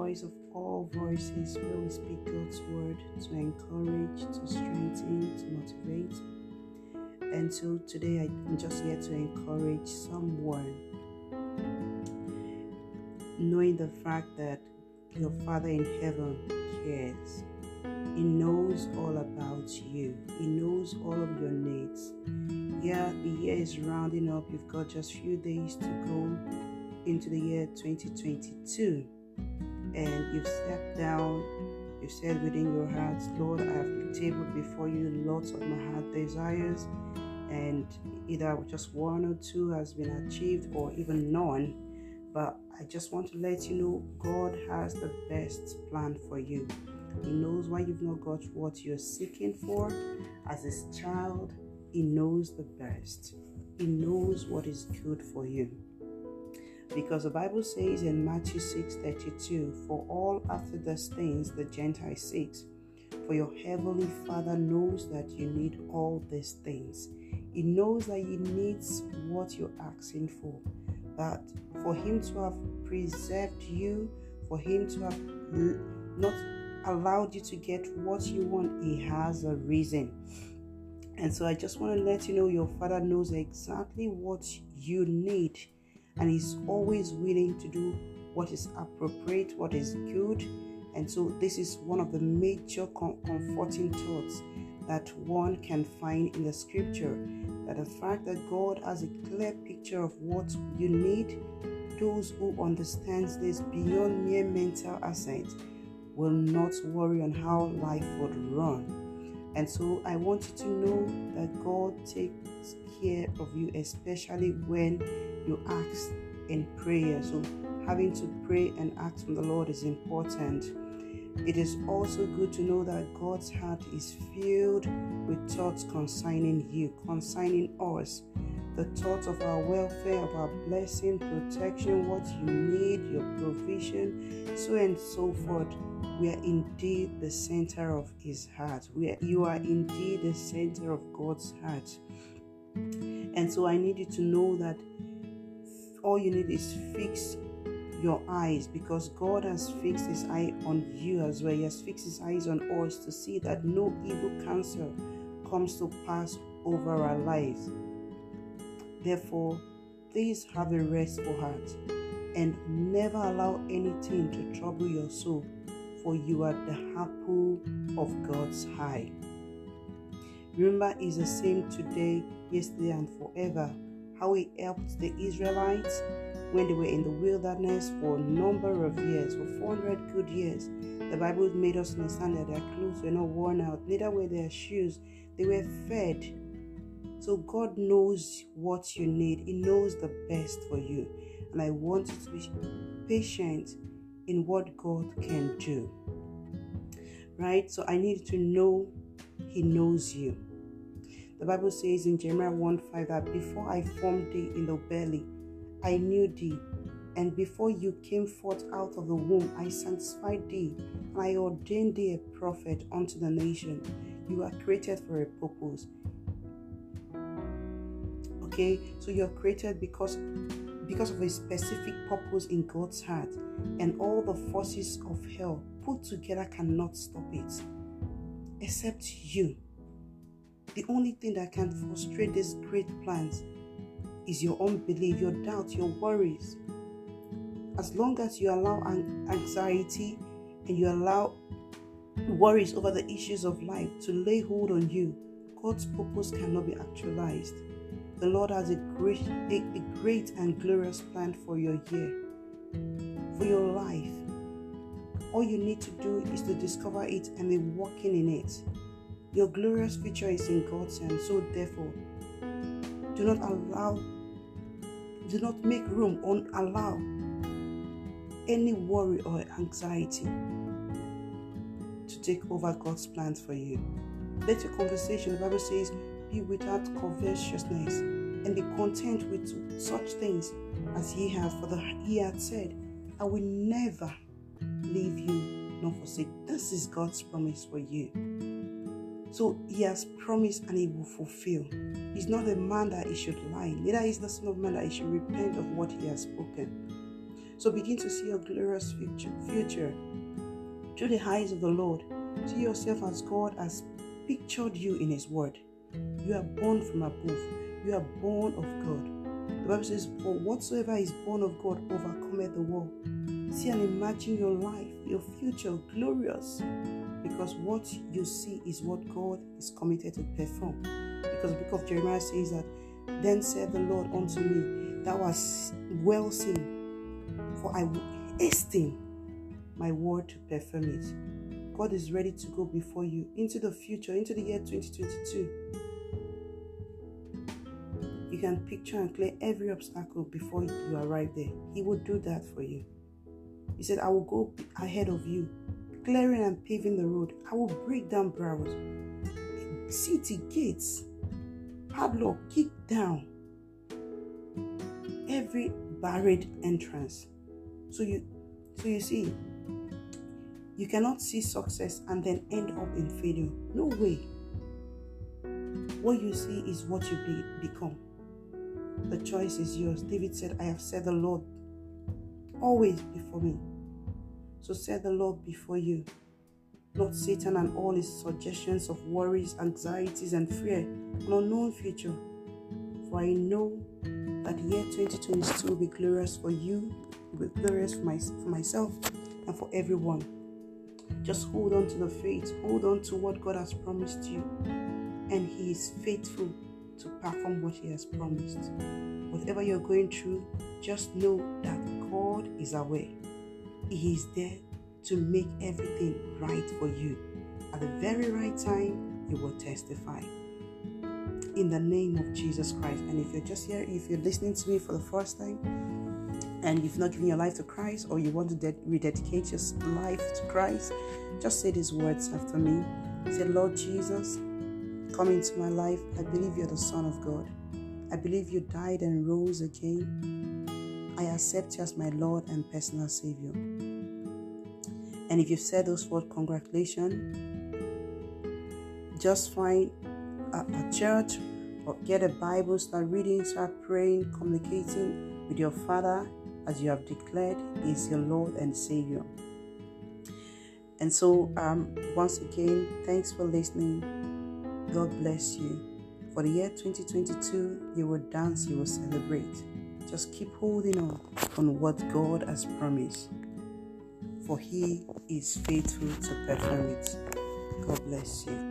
voice of all voices where we speak God's word to encourage, to strengthen, to motivate. And so today I'm just here to encourage someone, knowing the fact that your Father in heaven cares. He knows all about you, He knows all of your needs. Yeah, the year is rounding up. You've got just a few days to go into the year 2022 and you've stepped down you've said within your heart lord i have tabled before you lots of my heart desires and either just one or two has been achieved or even none but i just want to let you know god has the best plan for you. He knows why you've not got what you're seeking for. As his child he knows the best. He knows what is good for you because the Bible says in Matthew 6 32, For all after these things the Gentile seeks, for your heavenly Father knows that you need all these things. He knows that He needs what you're asking for. But for Him to have preserved you, for Him to have not allowed you to get what you want, He has a reason. And so I just want to let you know your Father knows exactly what you need and He's always willing to do what is appropriate, what is good. And so, this is one of the major com- comforting thoughts that one can find in the scripture that the fact that God has a clear picture of what you need, those who understands this beyond mere mental assent will not worry on how life would run. And so I want you to know that God takes care of you, especially when you ask in prayer. So, having to pray and ask from the Lord is important. It is also good to know that God's heart is filled with thoughts concerning you, concerning us. The thoughts of our welfare, of our blessing, protection, what you need, your provision, so and so forth. We are indeed the center of His heart. We are, you are indeed the center of God's heart. And so I need you to know that all you need is fix your eyes because God has fixed his eye on you as well. He has fixed his eyes on us to see that no evil counsel comes to pass over our lives. Therefore, please have a restful heart and never allow anything to trouble your soul, for you are the apple of God's eye. Remember, is the same today, yesterday, and forever how he helped the Israelites when they were in the wilderness for a number of years, for 400 good years. The Bible made us understand that their clothes were not worn out, neither were their shoes. They were fed. So God knows what you need, He knows the best for you. And I want you to be patient in what God can do. Right? So I need to know He knows you. The Bible says in Jeremiah 1 5 that before I formed thee in the belly, I knew thee, and before you came forth out of the womb, I sanctified thee, and I ordained thee a prophet unto the nation. You are created for a purpose. Okay, so you're created because because of a specific purpose in God's heart, and all the forces of hell put together cannot stop it, except you. The only thing that can frustrate these great plans is your unbelief, your doubt, your worries. As long as you allow anxiety and you allow worries over the issues of life to lay hold on you, God's purpose cannot be actualized. The Lord has a great, a, a great and glorious plan for your year, for your life. All you need to do is to discover it and be walking in it. Your glorious future is in God's hands, so therefore, do not allow, do not make room or allow any worry or anxiety to take over God's plans for you. Let your conversation, the Bible says, be without covetousness and be content with such things as He has, for the He had said, I will never leave you nor forsake. This is God's promise for you. So he has promised and he will fulfill. He's not a man that he should lie, neither is the Son of Man that he should repent of what he has spoken. So begin to see your glorious future through the eyes of the Lord. See yourself as God has pictured you in His Word. You are born from above. You are born of God. The Bible says, For whatsoever is born of God overcometh the world. See and imagine your life, your future glorious. Because what you see is what God is committed to perform. Because the book of Jeremiah says that, Then said the Lord unto me, Thou hast well seen, for I will hasten my word to perform it. God is ready to go before you into the future, into the year 2022. Can picture and clear every obstacle before you arrive there. He will do that for you. He said, I will go ahead of you, clearing and paving the road. I will break down barriers, city gates, padlock, kick down every barred entrance. So you so you see, you cannot see success and then end up in failure. No way. What you see is what you be, become. The choice is yours. David said, I have set the Lord always before me. So set the Lord before you, not Satan and all his suggestions of worries, anxieties, and fear, an unknown future. For I know that the year 2022 will be glorious for you, will be glorious for, my, for myself, and for everyone. Just hold on to the faith, hold on to what God has promised you, and He is faithful to perform what He has promised. Whatever you're going through, just know that God is aware. He is there to make everything right for you. At the very right time, you will testify. In the name of Jesus Christ. And if you're just here, if you're listening to me for the first time, and you've not given your life to Christ or you want to de- rededicate your life to Christ, just say these words after me. Say, Lord Jesus, come into my life. I believe you're the Son of God. I believe you died and rose again. I accept you as my Lord and personal Savior. And if you've said those words, congratulations. Just find a, a church or get a Bible, start reading, start praying, communicating with your Father as you have declared is your Lord and Savior. And so, um, once again, thanks for listening. God bless you. For the year 2022, you will dance, you will celebrate. Just keep holding on on what God has promised, for He is faithful to perform it. God bless you.